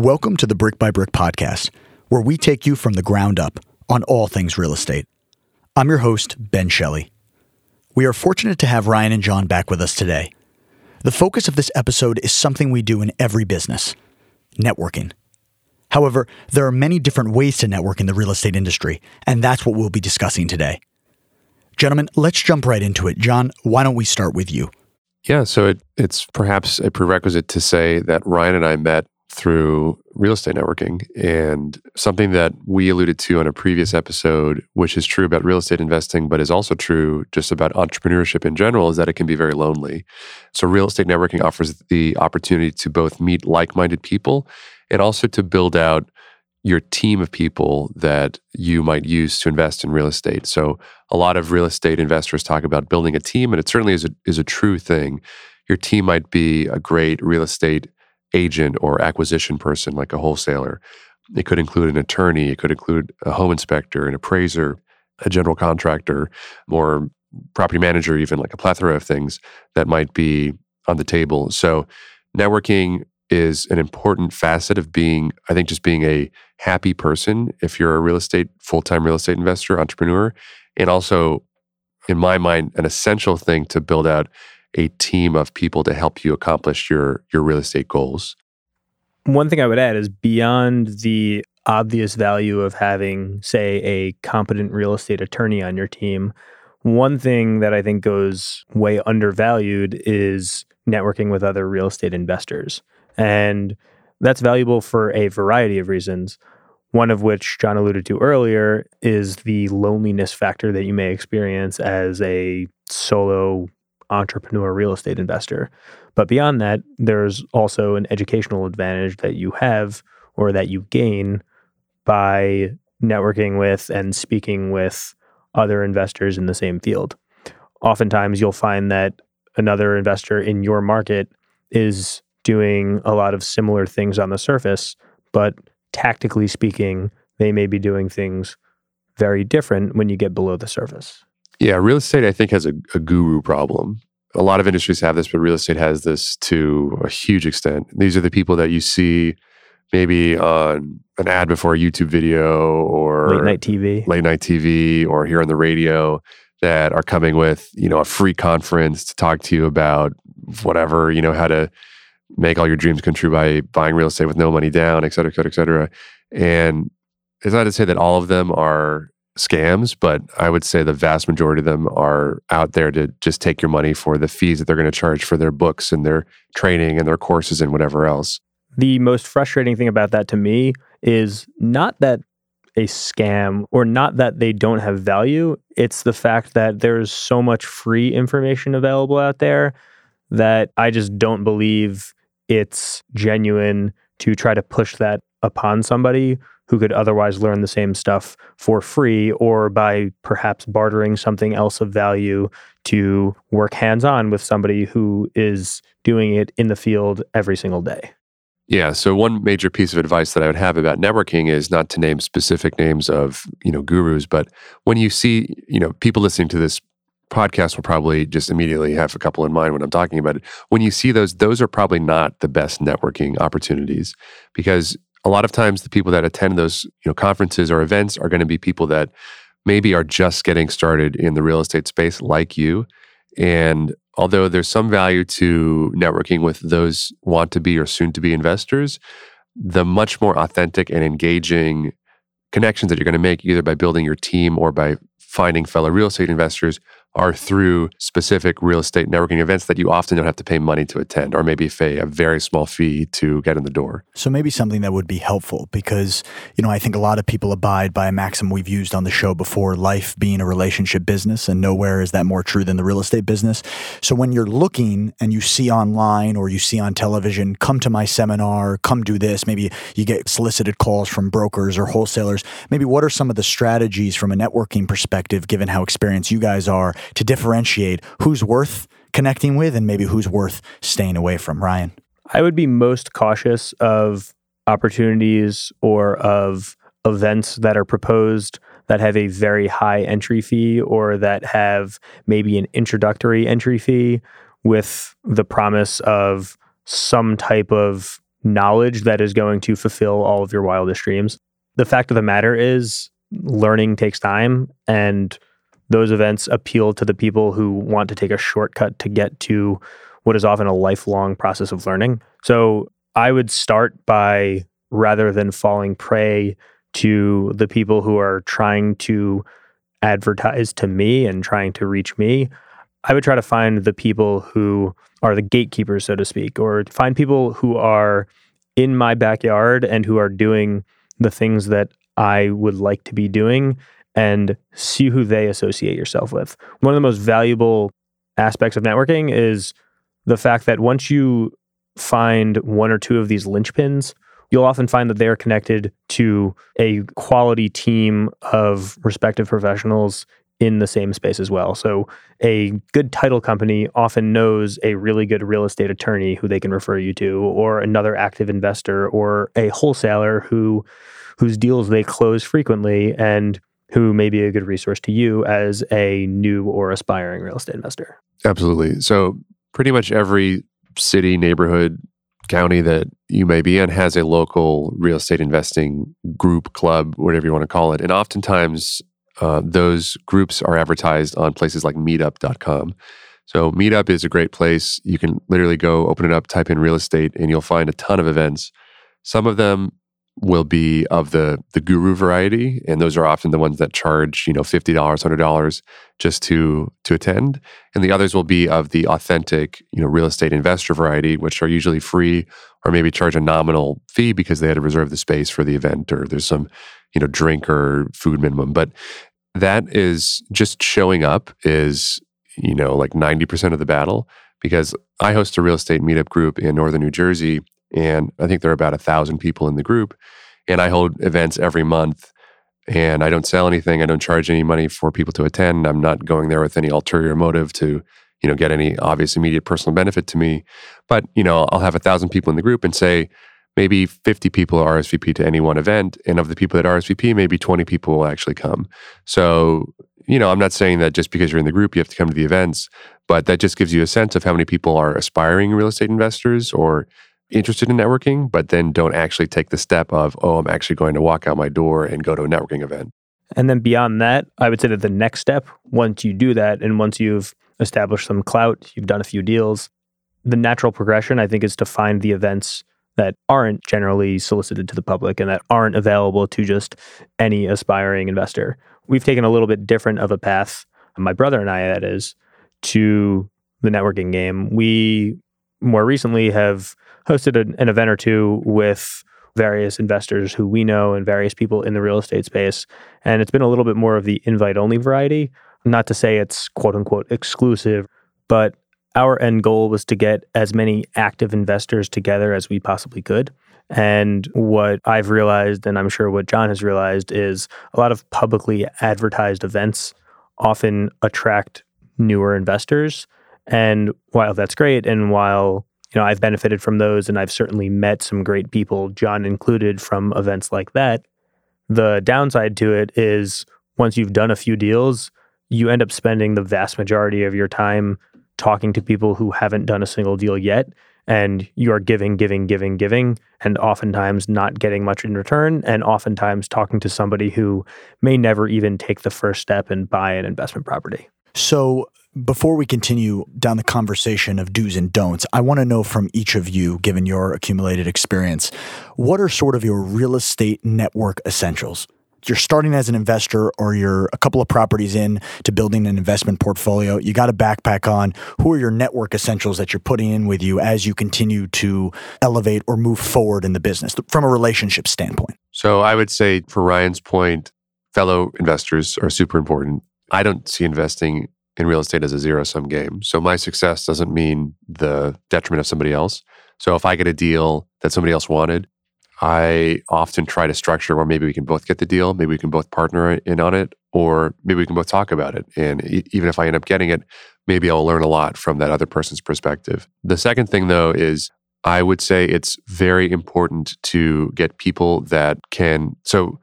Welcome to the Brick by Brick podcast, where we take you from the ground up on all things real estate. I'm your host, Ben Shelley. We are fortunate to have Ryan and John back with us today. The focus of this episode is something we do in every business networking. However, there are many different ways to network in the real estate industry, and that's what we'll be discussing today. Gentlemen, let's jump right into it. John, why don't we start with you? Yeah, so it, it's perhaps a prerequisite to say that Ryan and I met through real estate networking. And something that we alluded to on a previous episode, which is true about real estate investing, but is also true just about entrepreneurship in general, is that it can be very lonely. So, real estate networking offers the opportunity to both meet like minded people and also to build out your team of people that you might use to invest in real estate. So, a lot of real estate investors talk about building a team, and it certainly is a, is a true thing. Your team might be a great real estate agent or acquisition person, like a wholesaler. It could include an attorney, it could include a home inspector, an appraiser, a general contractor, or property manager, even like a plethora of things that might be on the table. So, networking is an important facet of being, I think, just being a happy person if you're a real estate, full time real estate investor, entrepreneur, and also, in my mind, an essential thing to build out a team of people to help you accomplish your your real estate goals. One thing I would add is beyond the obvious value of having, say, a competent real estate attorney on your team, one thing that I think goes way undervalued is networking with other real estate investors. And that's valuable for a variety of reasons. One of which John alluded to earlier is the loneliness factor that you may experience as a solo entrepreneur real estate investor. But beyond that, there's also an educational advantage that you have or that you gain by networking with and speaking with other investors in the same field. Oftentimes, you'll find that another investor in your market is doing a lot of similar things on the surface, but tactically speaking, they may be doing things very different when you get below the surface. Yeah, real estate, I think, has a, a guru problem. A lot of industries have this, but real estate has this to a huge extent. These are the people that you see maybe on an ad before a YouTube video or late night TV, late night TV, or hear on the radio that are coming with you know a free conference to talk to you about whatever you know how to make all your dreams come true by buying real estate with no money down, et cetera, et cetera, et cetera. And it's not to say that all of them are scams, but I would say the vast majority of them are out there to just take your money for the fees that they're going to charge for their books and their training and their courses and whatever else. The most frustrating thing about that to me is not that a scam or not that they don't have value. It's the fact that there's so much free information available out there that I just don't believe it's genuine to try to push that upon somebody who could otherwise learn the same stuff for free or by perhaps bartering something else of value to work hands on with somebody who is doing it in the field every single day. Yeah. So one major piece of advice that I would have about networking is not to name specific names of, you know, gurus, but when you see, you know, people listening to this podcast will probably just immediately have a couple in mind when I'm talking about it. When you see those, those are probably not the best networking opportunities because a lot of times the people that attend those you know conferences or events are going to be people that maybe are just getting started in the real estate space like you. And although there's some value to networking with those want to be or soon to be investors the much more authentic and engaging connections that you're going to make either by building your team or by finding fellow real estate investors are through specific real estate networking events that you often don't have to pay money to attend or maybe pay a very small fee to get in the door. So maybe something that would be helpful because, you know, I think a lot of people abide by a maxim we've used on the show before, life being a relationship business and nowhere is that more true than the real estate business. So when you're looking and you see online or you see on television, come to my seminar, come do this, maybe you get solicited calls from brokers or wholesalers. Maybe what are some of the strategies from a networking perspective given how experienced you guys are to differentiate who's worth connecting with and maybe who's worth staying away from. Ryan? I would be most cautious of opportunities or of events that are proposed that have a very high entry fee or that have maybe an introductory entry fee with the promise of some type of knowledge that is going to fulfill all of your wildest dreams. The fact of the matter is, learning takes time, and those events appeal to the people who want to take a shortcut to get to what is often a lifelong process of learning. So I would start by rather than falling prey to the people who are trying to advertise to me and trying to reach me, I would try to find the people who are the gatekeepers, so to speak, or find people who are in my backyard and who are doing the things that I would like to be doing and see who they associate yourself with. One of the most valuable aspects of networking is the fact that once you find one or two of these linchpins, you'll often find that they are connected to a quality team of respective professionals in the same space as well. So, a good title company often knows a really good real estate attorney who they can refer you to, or another active investor, or a wholesaler who whose deals they close frequently and who may be a good resource to you as a new or aspiring real estate investor. Absolutely. So, pretty much every city, neighborhood, county that you may be in has a local real estate investing group, club, whatever you want to call it. And oftentimes, uh, those groups are advertised on places like meetup.com. So, Meetup is a great place. You can literally go open it up, type in real estate, and you'll find a ton of events. Some of them will be of the the guru variety and those are often the ones that charge you know $50 $100 just to to attend. And the others will be of the authentic you know real estate investor variety which are usually free or maybe charge a nominal fee because they had to reserve the space for the event or there's some you know drink or food minimum. But that is just showing up is you know like 90% of the battle because i host a real estate meetup group in northern new jersey and I think there are about a thousand people in the group. And I hold events every month, and I don't sell anything. I don't charge any money for people to attend. I'm not going there with any ulterior motive to, you know, get any obvious immediate personal benefit to me. But you know, I'll have a thousand people in the group and say maybe 50 people are RSVP to any one event, and of the people that RSVP, maybe 20 people will actually come. So you know, I'm not saying that just because you're in the group, you have to come to the events, but that just gives you a sense of how many people are aspiring real estate investors or interested in networking, but then don't actually take the step of, oh, I'm actually going to walk out my door and go to a networking event. And then beyond that, I would say that the next step, once you do that, and once you've established some clout, you've done a few deals, the natural progression, I think, is to find the events that aren't generally solicited to the public and that aren't available to just any aspiring investor. We've taken a little bit different of a path, my brother and I, that is, to the networking game. We more recently have hosted an, an event or two with various investors who we know and various people in the real estate space. And it's been a little bit more of the invite only variety. Not to say it's quote unquote exclusive, but our end goal was to get as many active investors together as we possibly could. And what I've realized, and I'm sure what John has realized, is a lot of publicly advertised events often attract newer investors. And while that's great, and while you know, I've benefited from those and I've certainly met some great people, John included, from events like that. The downside to it is once you've done a few deals, you end up spending the vast majority of your time talking to people who haven't done a single deal yet. And you are giving, giving, giving, giving, and oftentimes not getting much in return. And oftentimes talking to somebody who may never even take the first step and buy an investment property. So, before we continue down the conversation of do's and don'ts, I want to know from each of you, given your accumulated experience, what are sort of your real estate network essentials? You're starting as an investor or you're a couple of properties in to building an investment portfolio. You got a backpack on. Who are your network essentials that you're putting in with you as you continue to elevate or move forward in the business from a relationship standpoint? So I would say, for Ryan's point, fellow investors are super important. I don't see investing in real estate as a zero sum game. So my success doesn't mean the detriment of somebody else. So if I get a deal that somebody else wanted, I often try to structure where maybe we can both get the deal, maybe we can both partner in on it, or maybe we can both talk about it. And even if I end up getting it, maybe I'll learn a lot from that other person's perspective. The second thing, though, is I would say it's very important to get people that can. So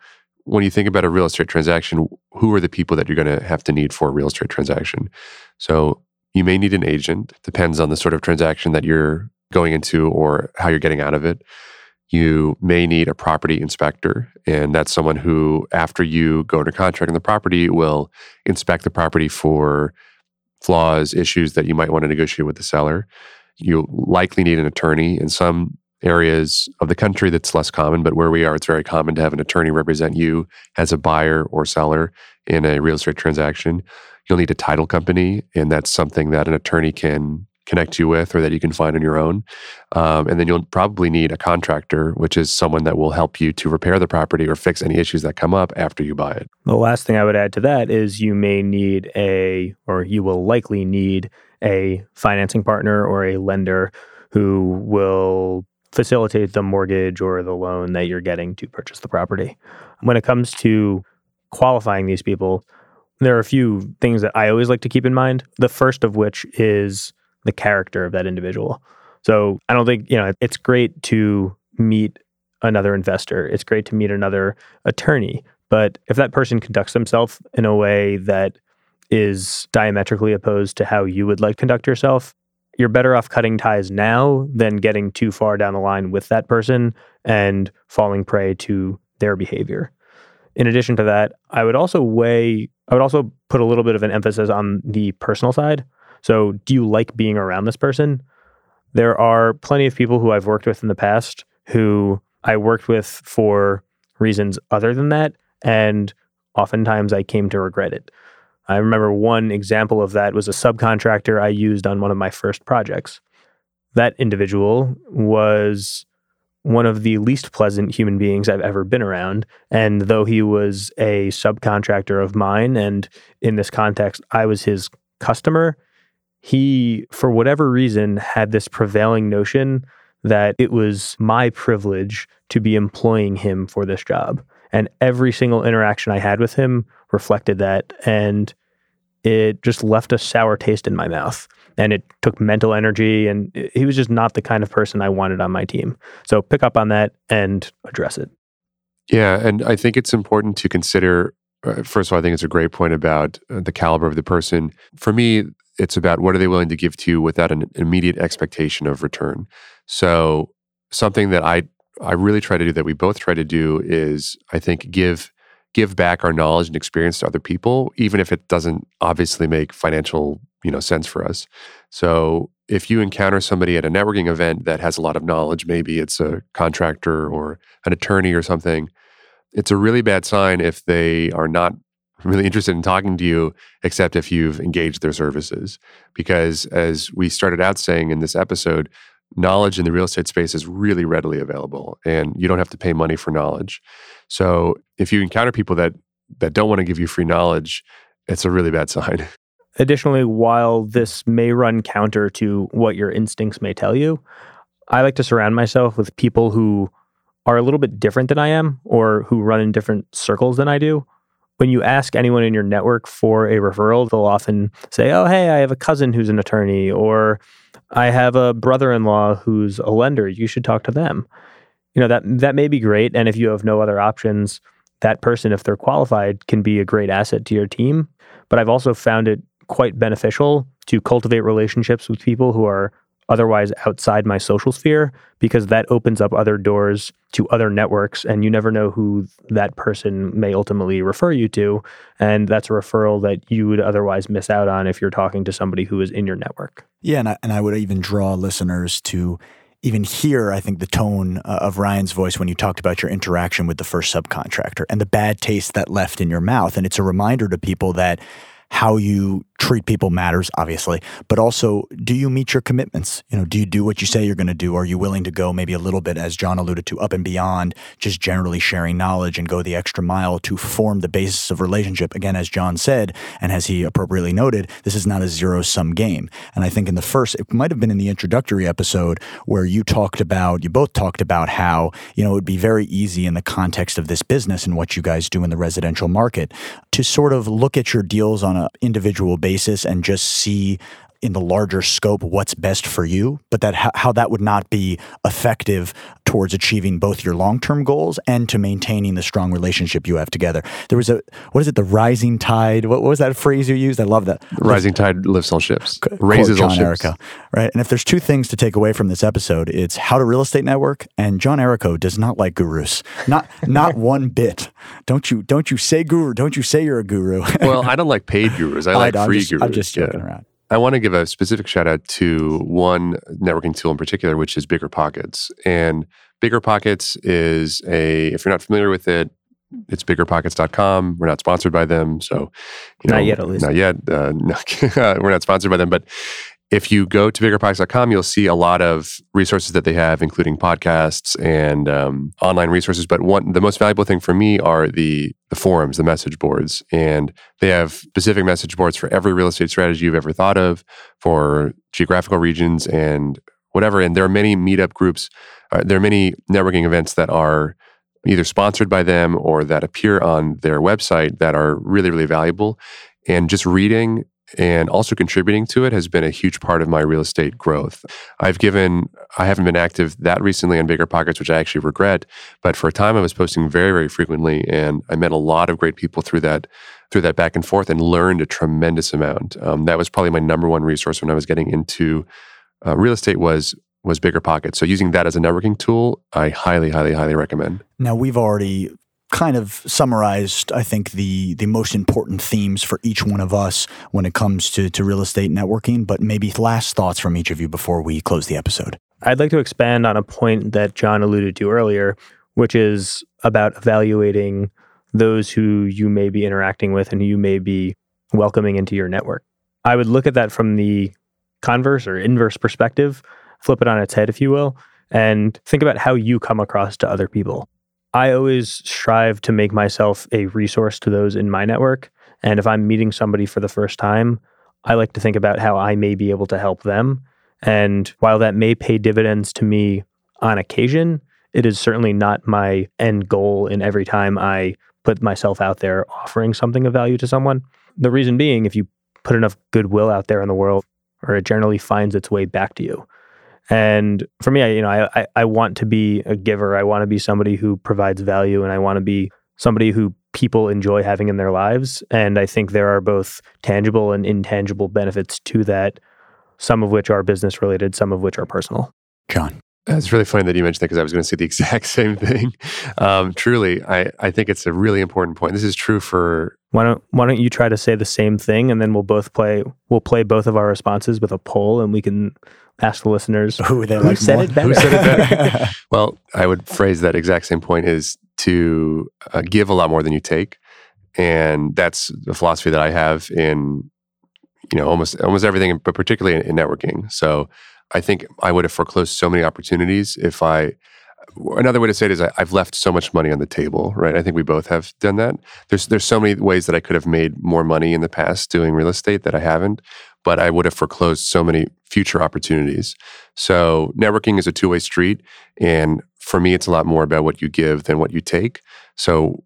when you think about a real estate transaction, who are the people that you're going to have to need for a real estate transaction? So you may need an agent. Depends on the sort of transaction that you're going into or how you're getting out of it. You may need a property inspector, and that's someone who, after you go under contract on the property, will inspect the property for flaws, issues that you might want to negotiate with the seller. You'll likely need an attorney. In some areas of the country, that's less common, but where we are, it's very common to have an attorney represent you as a buyer or seller in a real estate transaction. You'll need a title company, and that's something that an attorney can connect you with or that you can find on your own. Um, and then you'll probably need a contractor, which is someone that will help you to repair the property or fix any issues that come up after you buy it. The last thing I would add to that is you may need a, or you will likely need a financing partner or a lender who will facilitate the mortgage or the loan that you're getting to purchase the property. When it comes to qualifying these people, there are a few things that I always like to keep in mind. The first of which is the character of that individual. So I don't think, you know, it's great to meet another investor. It's great to meet another attorney. But if that person conducts themselves in a way that is diametrically opposed to how you would like to conduct yourself, you're better off cutting ties now than getting too far down the line with that person and falling prey to their behavior. In addition to that, I would also weigh, I would also put a little bit of an emphasis on the personal side. So, do you like being around this person? There are plenty of people who I've worked with in the past who I worked with for reasons other than that. And oftentimes I came to regret it. I remember one example of that was a subcontractor I used on one of my first projects. That individual was one of the least pleasant human beings I've ever been around. And though he was a subcontractor of mine, and in this context, I was his customer, he, for whatever reason, had this prevailing notion that it was my privilege to be employing him for this job. And every single interaction I had with him reflected that. And it just left a sour taste in my mouth. And it took mental energy. And he was just not the kind of person I wanted on my team. So pick up on that and address it. Yeah. And I think it's important to consider. Uh, first of all, I think it's a great point about uh, the caliber of the person. For me, it's about what are they willing to give to you without an immediate expectation of return. So something that I I really try to do that we both try to do is I think give give back our knowledge and experience to other people, even if it doesn't obviously make financial you know sense for us. So if you encounter somebody at a networking event that has a lot of knowledge, maybe it's a contractor or an attorney or something, it's a really bad sign if they are not really interested in talking to you, except if you've engaged their services. Because as we started out saying in this episode, knowledge in the real estate space is really readily available and you don't have to pay money for knowledge. So if you encounter people that that don't want to give you free knowledge, it's a really bad sign. Additionally, while this may run counter to what your instincts may tell you, I like to surround myself with people who are a little bit different than I am or who run in different circles than I do when you ask anyone in your network for a referral, they'll often say, Oh, hey, I have a cousin who's an attorney, or I have a brother in law who's a lender. You should talk to them. You know, that, that may be great. And if you have no other options, that person, if they're qualified, can be a great asset to your team. But I've also found it quite beneficial to cultivate relationships with people who are otherwise outside my social sphere because that opens up other doors to other networks and you never know who that person may ultimately refer you to and that's a referral that you would otherwise miss out on if you're talking to somebody who is in your network. Yeah, and I, and I would even draw listeners to even hear, I think, the tone uh, of Ryan's voice when you talked about your interaction with the first subcontractor and the bad taste that left in your mouth. And it's a reminder to people that how you treat people matters, obviously, but also do you meet your commitments? You know, do you do what you say you're going to do? Are you willing to go maybe a little bit, as John alluded to, up and beyond just generally sharing knowledge and go the extra mile to form the basis of relationship? Again, as John said, and as he appropriately noted, this is not a zero sum game. And I think in the first, it might have been in the introductory episode where you talked about, you both talked about how, you know, it would be very easy in the context of this business and what you guys do in the residential market to sort of look at your deals on an individual basis and just see in the larger scope what's best for you, but that how, how that would not be effective towards achieving both your long-term goals and to maintaining the strong relationship you have together. There was a what is it? The rising tide. What, what was that phrase you used? I love that. Rising tide lifts all ships. Quote Raises all ships. Erico, right? And if there's two things to take away from this episode, it's how to real estate network, and John Erico does not like gurus, not not one bit. Don't you don't you say guru? Don't you say you're a guru? Well, I don't like paid gurus. I like I'm free just, gurus. I'm just joking Yeah. around. I want to give a specific shout out to one networking tool in particular, which is Bigger Pockets. And Bigger Pockets is a, if you're not familiar with it, it's biggerpockets.com. We're not sponsored by them. So, you Not yet, at least. Not yet. Uh, no, we're not sponsored by them. But if you go to biggerpockets.com, you'll see a lot of resources that they have, including podcasts and um, online resources. But one, the most valuable thing for me are the the forums, the message boards, and they have specific message boards for every real estate strategy you've ever thought of, for geographical regions and whatever. And there are many meetup groups. Uh, there are many networking events that are either sponsored by them or that appear on their website that are really, really valuable. And just reading and also contributing to it has been a huge part of my real estate growth. I've given, I haven't been active that recently on Bigger Pockets, which I actually regret. But for a time, I was posting very, very frequently, and I met a lot of great people through that, through that back and forth, and learned a tremendous amount. Um, that was probably my number one resource when I was getting into uh, real estate was was Bigger Pockets. So using that as a networking tool, I highly, highly, highly recommend. Now we've already kind of summarized, I think, the the most important themes for each one of us when it comes to to real estate networking. But maybe last thoughts from each of you before we close the episode. I'd like to expand on a point that John alluded to earlier, which is about evaluating those who you may be interacting with and who you may be welcoming into your network. I would look at that from the converse or inverse perspective, flip it on its head, if you will, and think about how you come across to other people. I always strive to make myself a resource to those in my network. And if I'm meeting somebody for the first time, I like to think about how I may be able to help them. And while that may pay dividends to me on occasion, it is certainly not my end goal in every time I put myself out there offering something of value to someone. The reason being, if you put enough goodwill out there in the world, or it generally finds its way back to you. And for me, I, you know, I, I, I want to be a giver. I want to be somebody who provides value, and I want to be somebody who people enjoy having in their lives. And I think there are both tangible and intangible benefits to that, some of which are business related, some of which are personal. John. It's really funny that you mentioned that because I was going to say the exact same thing. Um, truly, I, I think it's a really important point. This is true for Why don't Why don't you try to say the same thing, and then we'll both play. We'll play both of our responses with a poll, and we can ask the listeners Who they who like said more? it better. Who said it better? Well, I would phrase that exact same point is to uh, give a lot more than you take, and that's the philosophy that I have in you know almost almost everything, but particularly in, in networking. So I think I would have foreclosed so many opportunities if I. Another way to say it is I, I've left so much money on the table, right? I think we both have done that. There's there's so many ways that I could have made more money in the past doing real estate that I haven't, but I would have foreclosed so many future opportunities. So networking is a two way street, and for me, it's a lot more about what you give than what you take. So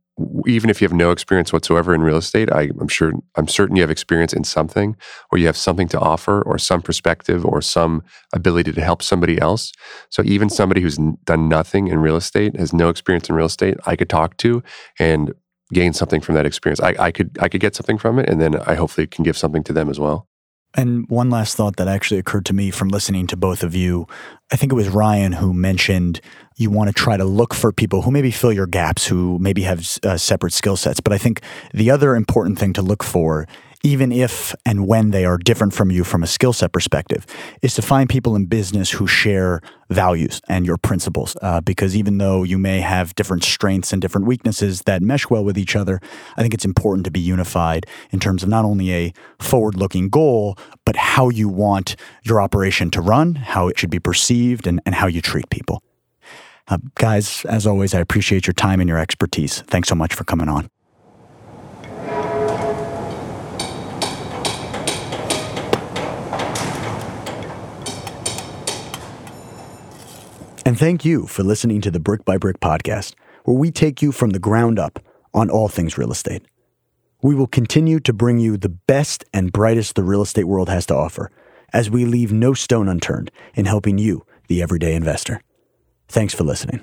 even if you have no experience whatsoever in real estate, I, I'm sure I'm certain you have experience in something, or you have something to offer, or some perspective, or some ability to help somebody else. So even hmm. somebody who's done nothing in real estate, has no experience in real estate, I could talk to and gain something from that experience. I, I could I could get something from it, and then I hopefully can give something to them as well. And one last thought that actually occurred to me from listening to both of you. I think it was Ryan who mentioned you want to try to look for people who maybe fill your gaps, who maybe have uh, separate skill sets. But I think the other important thing to look for, even if and when they are different from you from a skill set perspective, is to find people in business who share values and your principles. Uh, because even though you may have different strengths and different weaknesses that mesh well with each other, I think it's important to be unified in terms of not only a forward looking goal, but how you want your operation to run, how it should be perceived, and, and how you treat people. Uh, guys, as always, I appreciate your time and your expertise. Thanks so much for coming on. And thank you for listening to the Brick by Brick podcast, where we take you from the ground up on all things real estate. We will continue to bring you the best and brightest the real estate world has to offer, as we leave no stone unturned in helping you, the everyday investor. Thanks for listening.